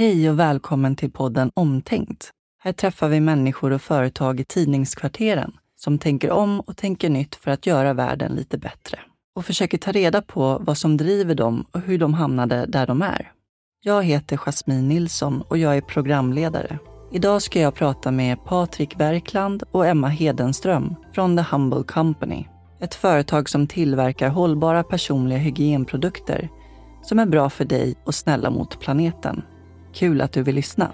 Hej och välkommen till podden Omtänkt. Här träffar vi människor och företag i tidningskvarteren som tänker om och tänker nytt för att göra världen lite bättre och försöker ta reda på vad som driver dem och hur de hamnade där de är. Jag heter Jasmine Nilsson och jag är programledare. Idag ska jag prata med Patrik Werkland och Emma Hedenström från The Humble Company. Ett företag som tillverkar hållbara personliga hygienprodukter som är bra för dig och snälla mot planeten. Kul att du vill lyssna.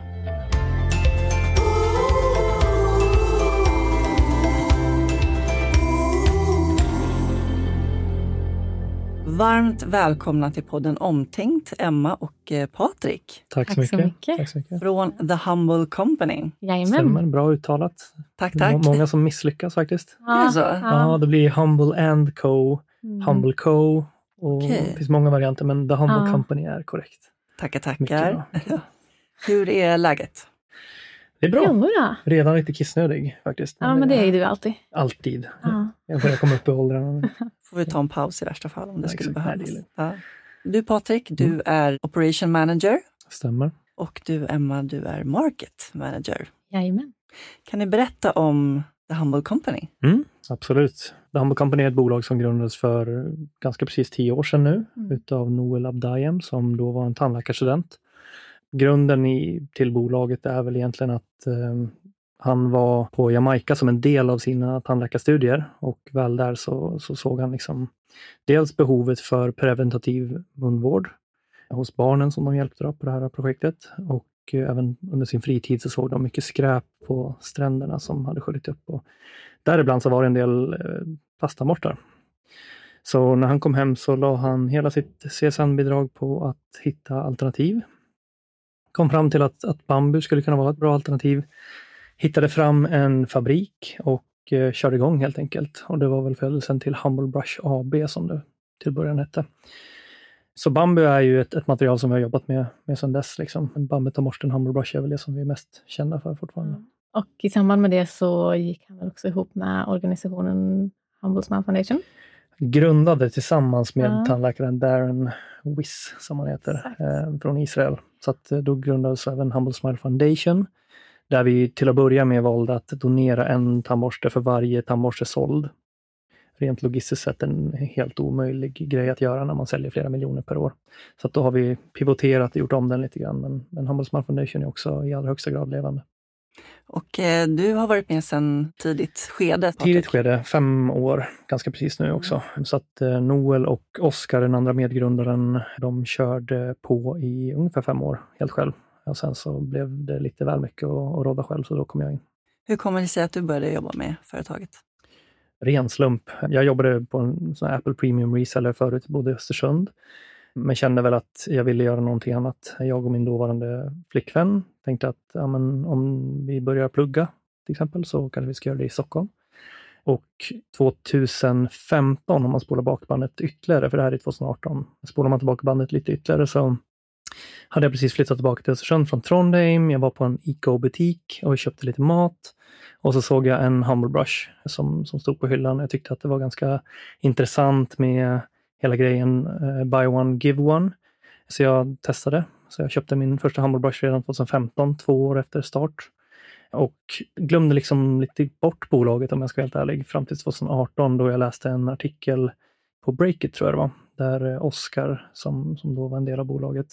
Varmt välkomna till podden Omtänkt, Emma och eh, Patrik. Tack, så, Tack så mycket. Tack så mycket. Från The Humble Company. Jajamän. Stämmer, bra uttalat. Tack, Det är tack. må- Många som misslyckas faktiskt. Är det så? Ja. det blir Humble and Co, Mm. Humble Co. Och Okej. Det finns många varianter, men The Humble Ja. Company är korrekt. Tackar, tackar. Hur är läget? Det är bra. Jo då. Redan lite kissnödig faktiskt. Ja, men det är ju du alltid. Alltid. Ja. Jag börjar komma upp i åldrarna. Får vi ta en paus i värsta fall om det Ja, skulle behövas. Ja. Du Patrik, du Mm. är Operation Manager Stämmer. och du Emma, du är Market Manager. Jajamän. Kan ni berätta om The Humble Company? Mm, absolut. Humble Company är ett bolag som grundades för ganska precis tio år sedan nu Mm. utav Noel Abdayem som då var en tandläkarstudent. Grunden i, till bolaget är väl egentligen att eh, han var på Jamaica som en del av sina tandläkarstudier och väl där så, så såg han liksom dels behovet för preventativ munvård hos barnen som de hjälpte på det här projektet och eh, även under sin fritid så såg de mycket skräp på stränderna som hade sköljt upp. Och däribland så var det en del eh, plastammortar. Så när han kom hem så la han hela sitt CSN-bidrag på att hitta alternativ. Kom fram till att, att bambu skulle kunna vara ett bra alternativ. Hittade fram en fabrik och eh, körde igång helt enkelt. Och det var väl födelsen till Humble Brush AB som det till början hette. Så bambu är ju ett, ett material som vi har jobbat med, med sedan dess. Liksom. Bambet och morsten Humble Brush är väl det som vi är mest kända för fortfarande. Mm. Och i samband med det så gick han också ihop med organisationen Smile Foundation. grundade tillsammans med Ja. tandläkaren Darren Wiss, som han heter, eh, från Israel. Så att eh, då grundades även Humble Smile Foundation, där vi till att börja med valde att donera en tandborste för varje tandborste såld. Rent logistiskt sett en helt omöjlig grej att göra när man säljer flera miljoner per år. Så att då har vi pivoterat och gjort om den lite grann, men, men Humble Smile Foundation är också i allra högsta grad levande. Och eh, du har varit med sedan tidigt skede. Patrik. Tidigt skede, fem år, ganska precis nu också. Så att eh, Noel och Oskar, den andra medgrundaren, de körde på i ungefär fem år helt själv. Och sen så blev det lite väl mycket att, råda själv, så då kom jag in. Hur kommer det sig att du började jobba med företaget? Ren slump. Jag jobbade på en sån Apple Premium Reseller förut, bodde i Östersund. Men kände väl att jag ville göra någonting annat. Jag och min dåvarande flickvän tänkte att ja, men om vi börjar plugga till exempel så kanske vi ska göra det i Stockholm. Och 2015, om man spolar bak bandet ytterligare, för det här är 2018, spolar man tillbaka bandet lite ytterligare så hade jag precis flyttat tillbaka till Östersund från Trondheim. Jag var på en Ico-butik och köpte lite mat. Och så såg jag en Humble Brush som, som stod på hyllan. Jag tyckte att det var ganska intressant med hela grejen eh, Buy One Give One. Så jag testade. Så jag köpte min första Humble Brush redan 2015, två år efter start. Och glömde liksom lite bort bolaget om jag ska vara helt ärlig, fram till 2018 då jag läste en artikel på Breakit tror jag det var, där eh, Oscar, som, som då var en del av bolaget,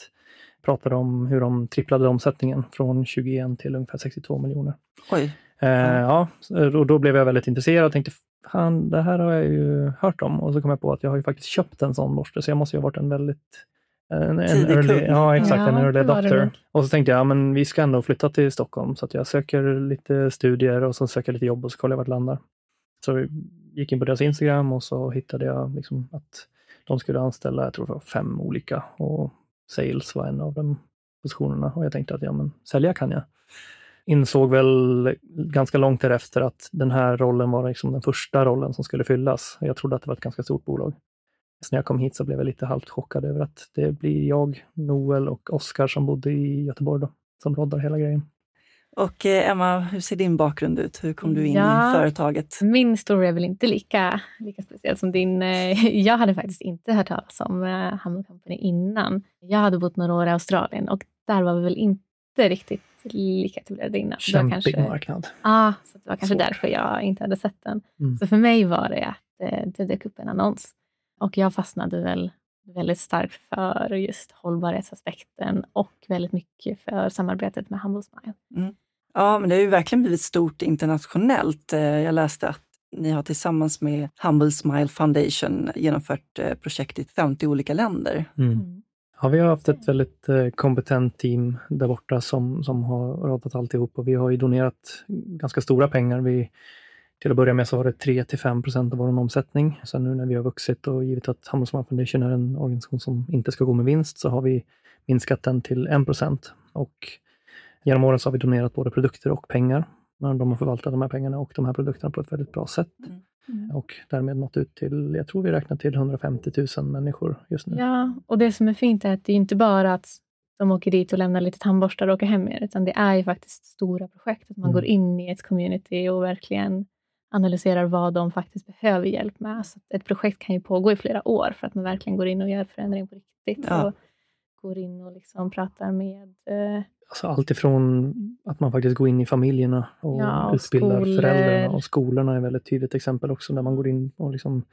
pratade om hur de tripplade omsättningen från 21 till ungefär 62 miljoner. Oj, Eh, ja, och då blev jag väldigt intresserad och tänkte, fan, det här har jag ju hört om. Och så kom jag på att jag har ju faktiskt köpt en sån borste, så jag måste ju ha varit en väldigt en, en early, ja, exakt, en Ja, early det var det adopter. Och så tänkte jag, ja, men vi ska ändå flytta till Stockholm, så jag söker lite studier och så söker jag lite jobb och så kollar jag vart jag landar. Så jag gick in på deras Instagram och så hittade jag liksom att de skulle anställa, jag tror det var fem olika och sales var en av de positionerna och jag tänkte att ja, men sälja kan jag. Insåg väl ganska långt därefter att den här rollen var liksom den första rollen som skulle fyllas. Jag trodde att det var ett ganska stort bolag. Så när jag kom hit så blev jag lite halvt chockad över att det blir jag, Noel och Oskar som bodde i Göteborg då, som roddar hela grejen. Och eh, Emma, hur ser din bakgrund ut? Hur kom du in Ja. i företaget? Min story är väl inte lika, lika speciell som din. Eh, Jag hade faktiskt inte hört talas om eh, Humble Company innan. Jag hade bott några år i Australien och där var vi väl inte riktigt lika etablerade innan. Så det var Kämpig kanske, marknad. Ja, så det var kanske Svårt. därför jag inte hade sett den. Mm. Så för mig var det att det dök upp en annons. Och jag fastnade väl väldigt starkt för just hållbarhetsaspekten och väldigt mycket för samarbetet med Humble Smile. Ja, men det har ju verkligen blivit stort internationellt. Eh, Jag läste att ni har tillsammans med Humble Smile Foundation genomfört eh, projekt i 50 olika länder. Mm. Ja, vi har haft ett väldigt eh, kompetent team där borta som, som har radat alltihop och vi har ju donerat ganska stora pengar. Vi, till att börja med så var det 3 till 5 procent av vår omsättning. Sen nu när vi har vuxit och givet att Handelsman Foundation är en organisation som inte ska gå med vinst så har vi minskat den till 1 procent. Och genom åren så har vi donerat både produkter och pengar. Men de har förvaltat de här pengarna och de här produkterna på ett väldigt bra sätt. Mm. Och därmed nått ut till, jag tror vi räknar till 150 000 människor just nu. Ja, och det som är fint är att det är inte bara att de åker dit och lämnar lite tandborstar och åker hem igen, utan det är ju faktiskt stora projekt. Att man Mm. går in i ett community och verkligen analyserar vad de faktiskt behöver hjälp med. Så ett projekt kan ju pågå i flera år för att man verkligen går in och gör förändring på riktigt. Ja. Och går in och liksom pratar med eh, Alltså allt ifrån att man faktiskt går in i familjerna och Ja, och utbildar skolor. föräldrarna. Och skolorna är ett väldigt tydligt exempel också, där man går in och liksom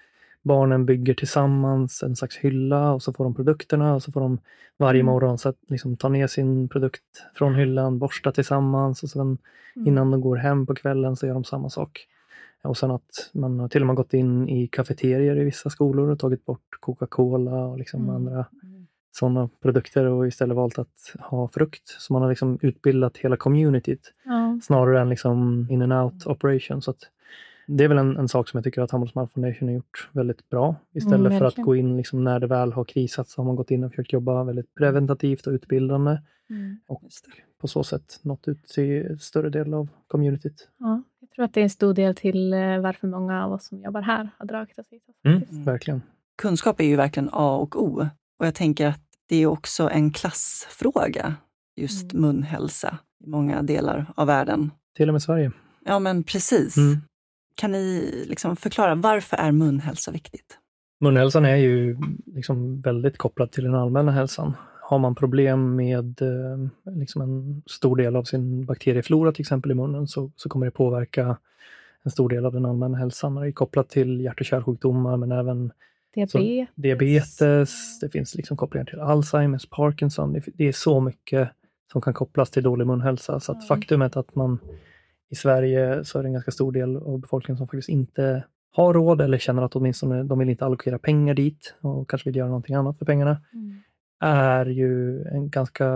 barnen bygger tillsammans en slags hylla och så får de produkterna och så får de varje Mm. morgon så att, liksom, ta ner sin produkt från hyllan, borsta tillsammans och sen mm. innan de går hem på kvällen så gör de samma sak. Och sen att man har till och med gått in i kafeterier i vissa skolor och tagit bort Coca-Cola och liksom Mm. andra sådana produkter och istället valt att ha frukt. Så man har liksom utbildat hela communityt ja. snarare än liksom in and out operation. Så det är väl en, en sak som jag tycker att Handelsmal Foundation har gjort väldigt bra. Istället Mm, för att gå in liksom när det väl har krisat så har man gått in och försökt jobba väldigt preventativt och utbildande Mm. och på så sätt nått ut till större del av communityt. ja. Jag tror att det är en stor del till eh, varför många av oss som jobbar här har dragit oss hit. Mm, faktiskt. verkligen. Kunskap är ju verkligen A och O. Och jag tänker att det är också en klassfråga, just Mm. munhälsa i många delar av världen. Till och med Sverige. Ja, men precis. Mm. Kan ni liksom förklara, varför är munhälsa viktigt? Munhälsan är ju liksom väldigt kopplad till den allmänna hälsan. Har man problem med eh, liksom en stor del av sin bakterieflora till exempel i munnen så, så kommer det påverka en stor del av den allmänna hälsan. Det är kopplat till hjärt och kärlsjukdomar men även Diabetes. diabetes, det finns liksom kopplingar till Alzheimers, Parkinson. Det, det är så mycket som kan kopplas till dålig munhälsa. Så att faktumet att man i Sverige så är det en ganska stor del av befolkningen som faktiskt inte har råd eller känner att åtminstone de vill inte allokera pengar dit och kanske vill göra någonting annat för pengarna Mm. Är ju en ganska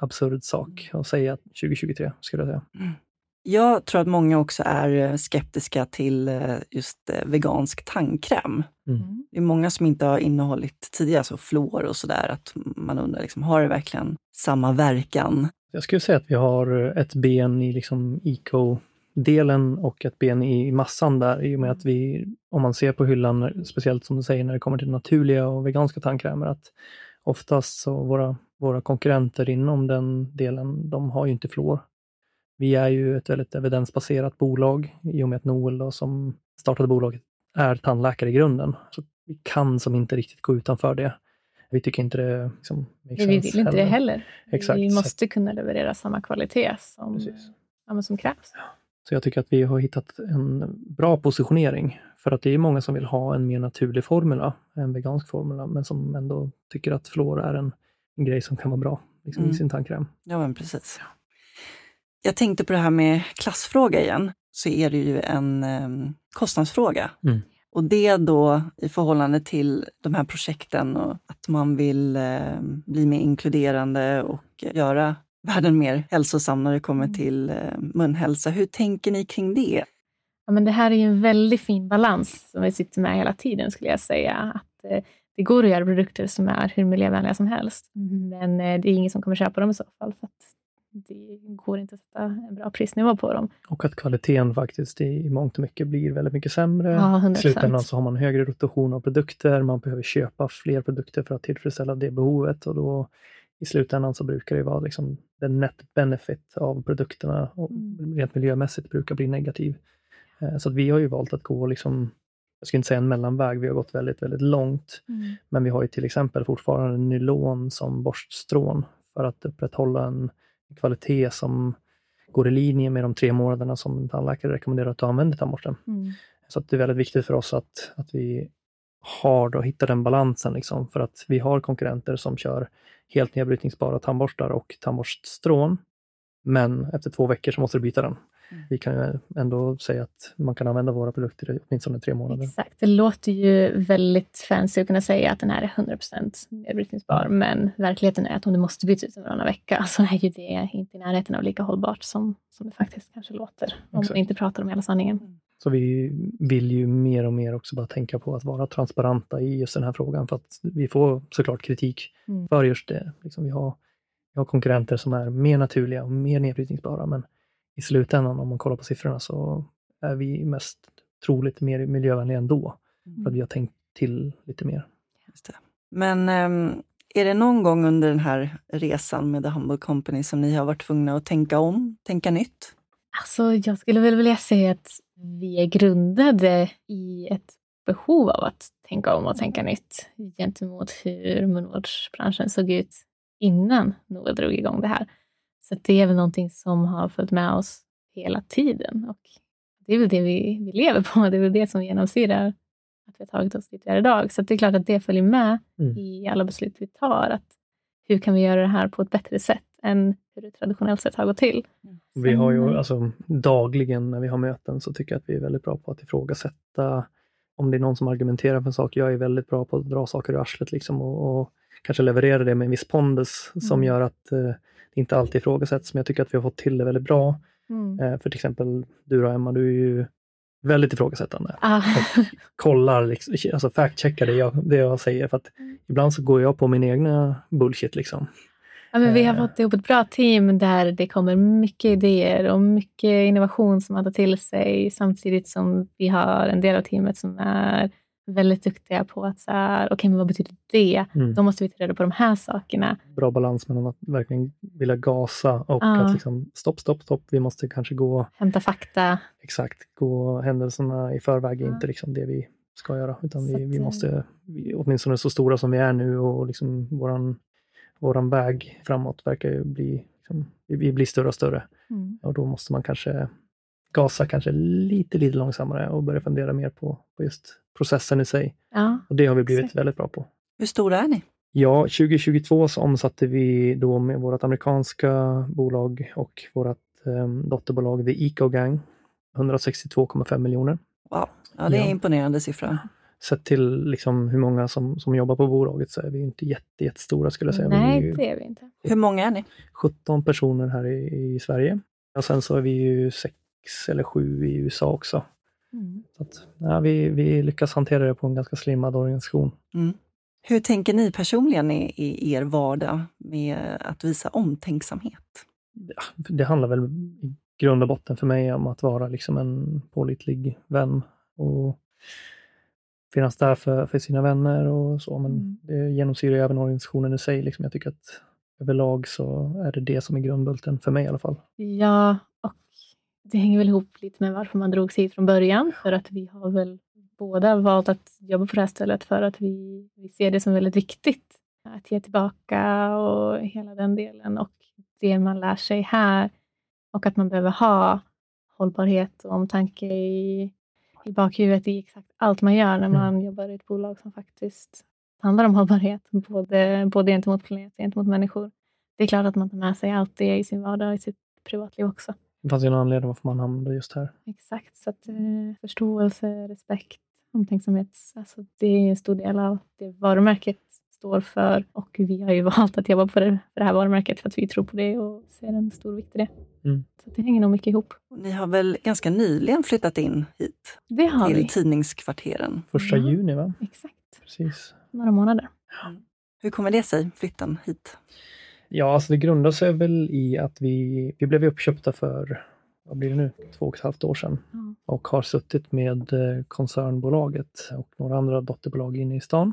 absurd sak att säga 2023 skulle jag säga. Jag tror att många också är eh, skeptiska till eh, just eh, vegansk tandkräm. Mm. Det är många som inte har innehållit tidigare, så fluor och sådär, att man undrar, liksom, har det verkligen samma verkan? Jag skulle säga att vi har ett ben i liksom eco-delen och ett ben i massan där i och med att vi, om man ser på hyllan, speciellt som du säger när det kommer till naturliga och veganska tandkrämer, att oftast så våra, våra konkurrenter inom den delen, de har ju inte fluor. Vi är ju ett väldigt evidensbaserat bolag i och med att Noel då, som startade bolaget är tandläkare i grunden. Så vi kan som inte riktigt gå utanför det. Vi tycker inte det liksom, vi vill inte det heller. Exakt. Vi Så måste kunna leverera samma kvalitet som, ja, men som krävs. Så jag tycker att vi har hittat en bra positionering. För att det är många som vill ha en mer naturlig formula, en vegansk formula, men som ändå tycker att fluor är en, en grej som kan vara bra liksom, Mm. i sin tandkräm. Ja, men precis. Jag tänkte på det här med klassfråga igen, så är det ju en eh, kostnadsfråga. Mm. Och det då i förhållande till de här projekten och att man vill eh, bli mer inkluderande och göra världen mer hälsosam när det kommer Mm. till eh, munhälsa. Hur tänker ni kring det? Ja, men det här är en väldigt fin balans som vi sitter med hela tiden skulle jag säga. Att, eh, det går att göra produkter som är hur miljövänliga som helst, men eh, det är ingen som kommer köpa dem i så fall. För det går inte att sätta en bra prisnivå på dem. Och att kvaliteten faktiskt i mångt och mycket blir väldigt mycket sämre. Ja, 100%. I slutändan så har man högre rotation av produkter, man behöver köpa fler produkter för att tillfredsställa det behovet och då i slutändan så brukar det vara liksom den net benefit av produkterna och Mm. rent miljömässigt brukar bli negativ. Eh, Så att vi har ju valt att gå liksom, jag skulle inte säga en mellanväg, vi har gått väldigt, väldigt långt. Men vi har ju till exempel fortfarande nylon som borststrån för att upprätthålla en kvalitet som går i linje med de tre månaderna som en tandläkare rekommenderar att du använder tandborsten. Mm. Så att det är väldigt viktigt för oss att, att vi har och hittar den balansen. Liksom, för att vi har konkurrenter som kör helt nedbrytningsbara tandborstar och tandborststrån. Men efter två veckor så måste du byta den. Mm. Vi kan ju ändå säga att man kan använda våra produkter i åtminstone tre månader. Exakt. Det låter ju väldigt fancy att kunna säga att den här är 100% nedbrytningsbar, men verkligheten är att om du måste byta ut den varannan vecka så är ju det inte i närheten av lika hållbart som, som det faktiskt kanske låter. Om Exakt. man inte pratar om hela sanningen. Så vi vill ju mer och mer också bara tänka på att vara transparenta i just den här frågan för att vi får såklart kritik Mm. för just det. Liksom vi, har, vi har konkurrenter som är mer naturliga och mer nedbrytningsbara men i slutändan om man kollar på siffrorna så är vi mest troligt mer miljövänliga ändå. För att vi har tänkt till lite mer. Just det. Men ehm, är det någon gång under den här resan med The Humble Company som ni har varit tvungna att tänka om, tänka nytt? Alltså, jag skulle väl vilja säga att vi är grundade i ett behov av att tänka om och tänka nytt gentemot hur munvårdsbranschen såg ut innan Noel drog igång det här. Så det är väl någonting som har följt med oss hela tiden. Och det är väl det vi, vi lever på. Det är väl det som genomsyrar att vi har tagit oss dit vi är idag. Så det är klart att det följer med Mm. i alla beslut vi tar. Att hur kan vi göra det här på ett bättre sätt än hur det traditionellt sett har gått till? Vi har ju Sen- alltså dagligen när vi har möten så tycker jag att vi är väldigt bra på att ifrågasätta om det är någon som argumenterar för en sak. Jag är väldigt bra på att dra saker ur arslet liksom och, och kanske leverera det med en viss pondus som Mm. gör att eh, det inte alltid ifrågasätts. Men jag tycker att vi har fått till det väldigt bra. Mm. Eh, för till exempel du då Emma, du är ju väldigt ifrågasättande. Ah. Kollar, liksom, alltså fact-checkar det jag, det jag säger. För att Mm. ibland så går jag på min egna bullshit liksom. Ja, men vi har Eh. fått ihop ett bra team där det kommer mycket idéer och mycket innovation som man tar till sig samtidigt som vi har en del av teamet som är väldigt duktiga på att så här, okej, men vad betyder det? Mm. Då måste vi ta reda på de här sakerna. bra balans mellan att verkligen vilja gasa och Ja. att liksom stopp, stopp, stopp. Vi måste kanske gå Hämta fakta. exakt, gå händelserna i förväg är Ja. inte liksom det vi ska göra. Utan vi, vi eh, måste, vi, åtminstone så stora som vi är nu och liksom våran, våran väg framåt verkar ju bli, liksom, vi blir större och större. Mm. Och då måste man kanske gasa kanske lite, lite långsammare och börja fundera mer på, på just processen i sig. Ja, Och det har vi blivit Exakt. väldigt bra på. Hur stora är ni? Ja, 2022 så omsatte vi då med vårt amerikanska bolag och vårt um, dotterbolag The Eco Gang 162,5 miljoner. Wow, ja, det är en Ja. imponerande siffra. Sett till liksom hur många som, som jobbar på bolaget så är vi inte jätte, jättestora skulle jag säga. Vi nej, ju det är vi inte. Hur många är ni? 17 personer här i, i Sverige. Och sen så är vi ju sex eller sju i USA också. Mm. Så att, ja, vi, vi lyckas hantera det på en ganska slimmad organisation. Mm. Hur tänker ni personligen i, i er vardag med att visa omtänksamhet? ja, det handlar väl i grund och botten för mig om att vara liksom en pålitlig vän och finnas där för, för sina vänner och så. Men Mm. det genomsyrar ju även organisationen i sig. Liksom. Jag tycker att överlag så är det det som är grundbulten, för mig i alla fall. Ja, och det hänger väl ihop lite med varför man drog sig hit från början. För att vi har väl båda valt att jobba på det här stället för att vi, vi ser det som väldigt viktigt. Att ge tillbaka och hela den delen och det man lär sig här. Och att man behöver ha hållbarhet och omtanke i, i bakhuvudet i exakt allt man gör när Mm. man jobbar i ett bolag som faktiskt handlar om hållbarhet. Både, både gentemot planet och gentemot människor. Det är klart att man tar med sig allt det i sin vardag och i sitt privatliv också. Det fanns ju en anledning varför man hamnade just här. Exakt, så att, eh, förståelse, respekt, omtänksamhet. Alltså, det är en stor del av det varumärket står för. Och vi har ju valt att jobba på det, för det här varumärket för att vi tror på det och ser en stor vikt i det. Mm. Så att det hänger nog mycket ihop. Ni har väl ganska nyligen flyttat in hit Det har till vi. tidningskvarteren. Första Ja. juni, va? Exakt, Precis. några månader. Hur kommer det sig, flytten hit? Ja, alltså det grundar sig väl i att vi, vi blev uppköpta för, vad blir det nu, två och ett halvt år sedan. Ja. och har suttit med eh, koncernbolaget och några andra dotterbolag inne i stan.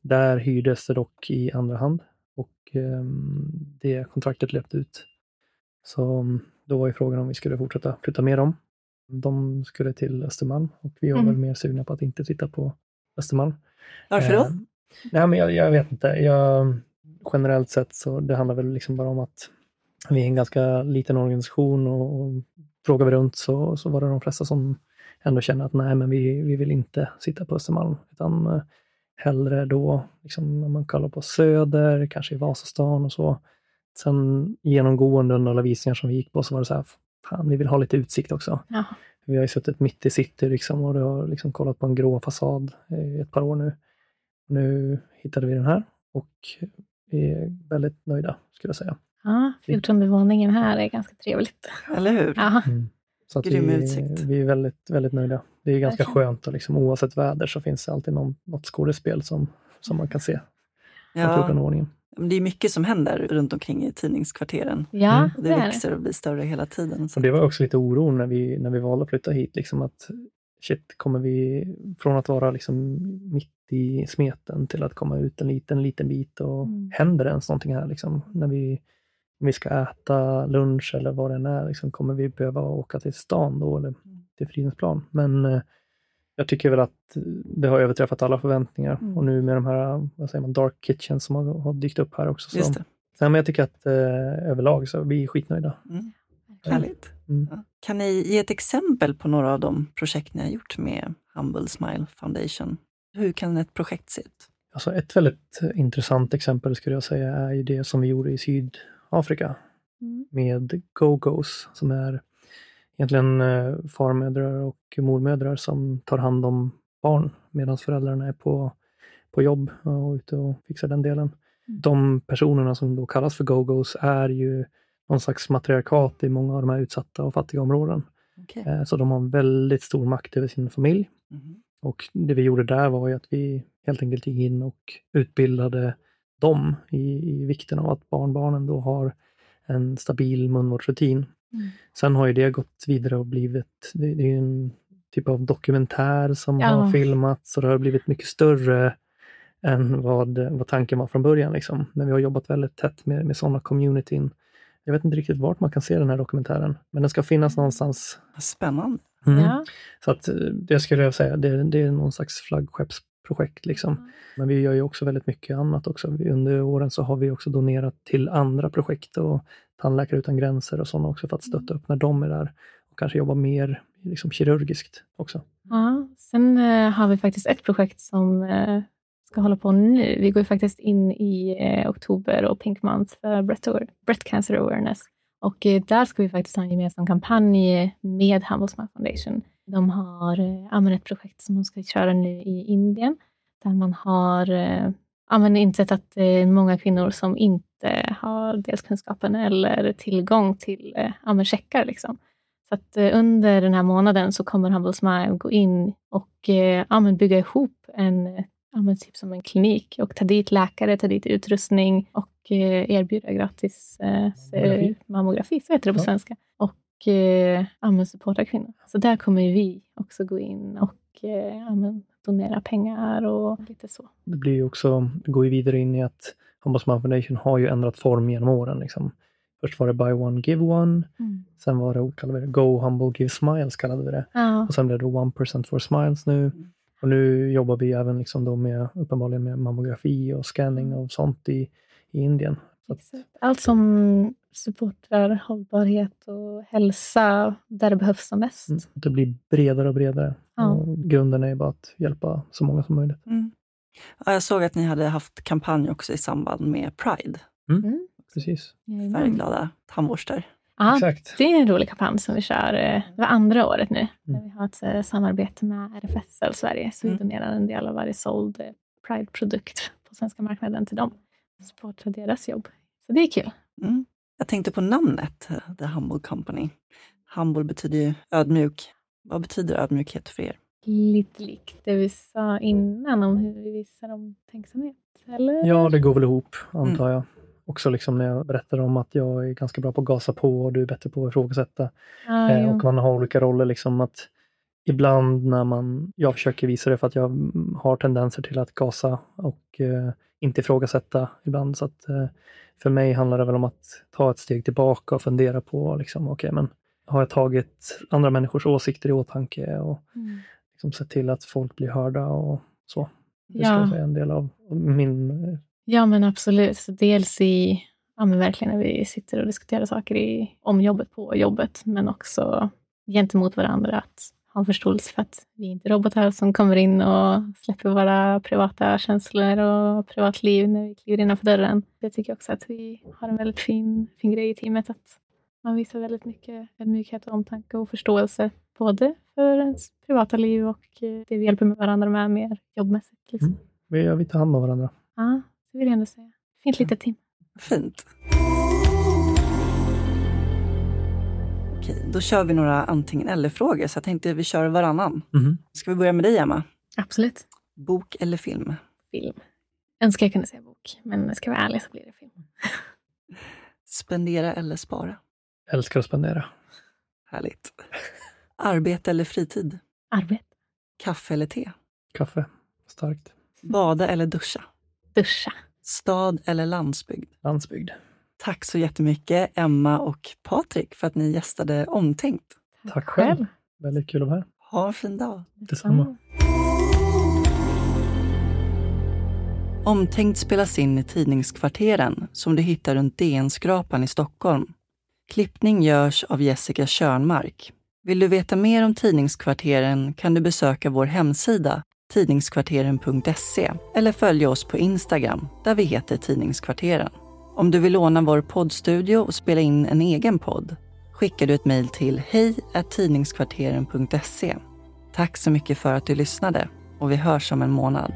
Där hyrdes det dock i andra hand och ehm, det kontraktet löpte ut. Så mm, då var ju frågan om vi skulle fortsätta flytta med dem. De skulle till Östermalm och vi var Mm. väl mer sugna på att inte titta på Östermalm. Varför då? Eh, nej, men jag, jag vet inte. Jag, generellt sett så det handlar väl liksom bara om att vi är en ganska liten organisation och, och frågar vi runt så, så var det de flesta som ändå känner att nej, men vi, vi vill inte sitta på Östermalm, utan eh, hellre då, liksom, om man kollar på Söder, kanske i Vasastan och så. Sen genomgående under alla visningar som vi gick på så var det så här, fan, vi vill ha lite utsikt också. Ja. Vi har ju suttit mitt i city liksom, och det har liksom kollat på en grå fasad i ett par år nu. Nu hittade vi den här och är väldigt nöjda, skulle jag säga. Ja, 14 våningen här är ganska trevligt. Eller hur? Ja. Mm. Så att Grym vi, utsikt. vi är väldigt, väldigt nöjda. Det är ganska Verkligen. skönt och liksom, oavsett väder så finns det alltid någon, något skådespel som, som man kan se på Ja, 14 våningen. men det är mycket som händer runt omkring i tidningskvarteren. Ja, Mm. Det växer och blir större hela tiden. Så. Och det var också lite oron när vi, när vi valde att flytta hit. Liksom att shit, kommer vi från att vara liksom mitt i smeten till att komma ut en liten, liten bit och Mm. händer det ens någonting här? Liksom, när vi, när vi ska äta lunch eller vad det än är, liksom, kommer vi behöva åka till stan då eller till Fridhemsplan? Men eh, jag tycker väl att det har överträffat alla förväntningar. Mm. Och nu med de här vad säger man, dark kitchen som har, har dykt upp här också. Så. Nej, men jag tycker att eh, överlag så är vi skitnöjda. Mm. Härligt. Mm. Ja. Kan ni ge ett exempel på några av de projekt ni har gjort med Humble Smile Foundation? Hur kan ett projekt se ut? Alltså ett väldigt intressant exempel skulle jag säga är ju det som vi gjorde i Sydafrika Mm. med Go-Go's som är egentligen eh, farmödrar och mormödrar som tar hand om barn medan föräldrarna är på, på jobb och ute och fixar den delen. De personerna som då kallas för Go-Go's är ju någon slags matriarkat i många av de här utsatta och fattiga områden. Okej. Eh, Så de har väldigt stor makt över sin familj. Mhm. Och det vi gjorde där var ju att vi helt enkelt gick in och utbildade dem i, i vikten av att barnbarnen då har en stabil munvårdsrutin. Mm. Sen har ju det gått vidare och blivit, det, är en typ av dokumentär som Ja. har filmats och det har blivit mycket större än vad, vad tanken var från början. Liksom. Men vi har jobbat väldigt tätt med, med sådana communityn. Jag vet inte riktigt vart man kan se den här dokumentären, men den ska finnas någonstans. Spännande. Mm. Ja. Så att eh, det skulle jag säga, det, det är någon slags flaggskeppsprojekt. Liksom. Men vi gör ju också väldigt mycket annat också. Vi, under åren så har vi också donerat till andra projekt och Tandläkare utan gränser och sådana också för att stötta upp när de är där och kanske jobba mer liksom, kirurgiskt också. Ja, sen eh, har vi faktiskt ett projekt som eh, ska hålla på nu. Vi går ju faktiskt in i eh, oktober och Pink Month för breast, breast Cancer Awareness. Och eh, där ska vi faktiskt ha en gemensam kampanj med Humble Smile Foundation. De har eh, ett projekt som de ska köra nu i Indien, där man har eh, insett att det är många kvinnor som inte har dels kunskapen eller tillgång till eh, checkar. Liksom. Så att eh, under den här månaden så kommer Humble Smile gå in och eh, bygga ihop en, ja, men typ som en klinik och ta dit läkare, ta dit utrustning och eh, erbjuda gratis eh, Mammografi. mammografi. mammografi, så heter det på Ja. svenska. Och eh, ja, supporta kvinnor. Så där kommer vi också gå in och eh, ja, men donera pengar och lite så. Det blir ju också, det går ju vidare in i att Ombudsman Foundation har ju ändrat form genom åren. Liksom. Först var det Buy One Give One, sen var det, kallade vi det Go Humble Give Smiles kallade vi det. Ja, Och sen blev det 1% for Smiles nu. Och nu jobbar vi även liksom då med, uppenbarligen med mammografi och scanning och sånt i, i Indien. Allt som supportar hållbarhet och hälsa där det behövs som mest. mm, det blir bredare och bredare. Ja. Och grunden är bara att hjälpa så många som möjligt. Mm. Ja, jag såg att ni hade haft kampanj också i samband med Pride. Mm. Precis. Jajamän. Färgglada tandborstar. Ja, Exakt. det är en rolig kampanj som vi kör. eh, Det var andra året nu. Mm. vi har ett eh, samarbete med RFSL Sverige. Så vi Mm. donerar en del av varje såld eh, Pride-produkt på svenska marknaden till dem. Supporta deras jobb. Så det är kul. Mm. Jag tänkte på namnet, The Humble Company. Humble betyder ju ödmjuk. Vad betyder ödmjukhet för er? Lite likt det vi sa innan om hur vi visar omtänksamhet. Eller? Ja, det går väl ihop antar Mm. jag. Också liksom när jag berättar om att jag är ganska bra på att gasa på och du är bättre på att ifrågasätta. Ja, Eh, och man har olika roller. Liksom att ibland när man, jag försöker visa det för att jag mm, har tendenser till att gasa och eh, inte ifrågasätta ibland. Så att, eh, för mig handlar det väl om att ta ett steg tillbaka och fundera på, liksom, okej, men har jag tagit andra människors åsikter i åtanke och Mm. liksom sett till att folk blir hörda och så. Det Ja. säga är en del av min eh, Ja, men absolut. Så dels i, ja, men verkligen när vi sitter och diskuterar saker i, om jobbet på jobbet, men också gentemot varandra. Att ha en förståelse för att vi inte är robotar som kommer in och släpper våra privata känslor och privatliv när vi kliver innanför dörren. Jag tycker också att vi har en väldigt fin, fin grej i teamet. Att man visar väldigt mycket ödmjukhet och omtanke och förståelse både för ens privata liv och eh, det vi hjälper med varandra med mer jobbmässigt. Liksom. Mm. Vi, vi tar hand om varandra. Ja, det vill jag ändå säga. Fint litet team. Fint. Okej, då kör vi några antingen eller-frågor, så jag tänkte vi kör varannan. Mm. Ska vi börja med dig, Emma? Absolut. Bok eller film? Film. Önskar jag kunde säga bok, men ska jag vara ärlig så blir det film. Spendera eller spara? Älskar att spendera. Härligt. Arbete eller fritid? Arbete. Kaffe eller te? Kaffe. Starkt. Bada eller duscha? Duscha. Stad eller landsbygd? Landsbygd. Tack så jättemycket, Emma och Patrik, för att ni gästade Omtänkt. Tack själv. Väldigt kul att vara här. Ha en fin dag. Detsamma. Omtänkt spelas in i Tidningskvarteren som du hittar runt DN-skrapan i Stockholm. Klippning görs av Jessica Körnmark. Vill du veta mer om Tidningskvarteren kan du besöka vår hemsida tidningskvarteren.se eller följa oss på Instagram där vi heter Tidningskvarteren. Om du vill låna vår poddstudio och spela in en egen podd skickar du ett mejl till hej tidningskvarteren.se. Tack så mycket för att du lyssnade och vi hörs om en månad.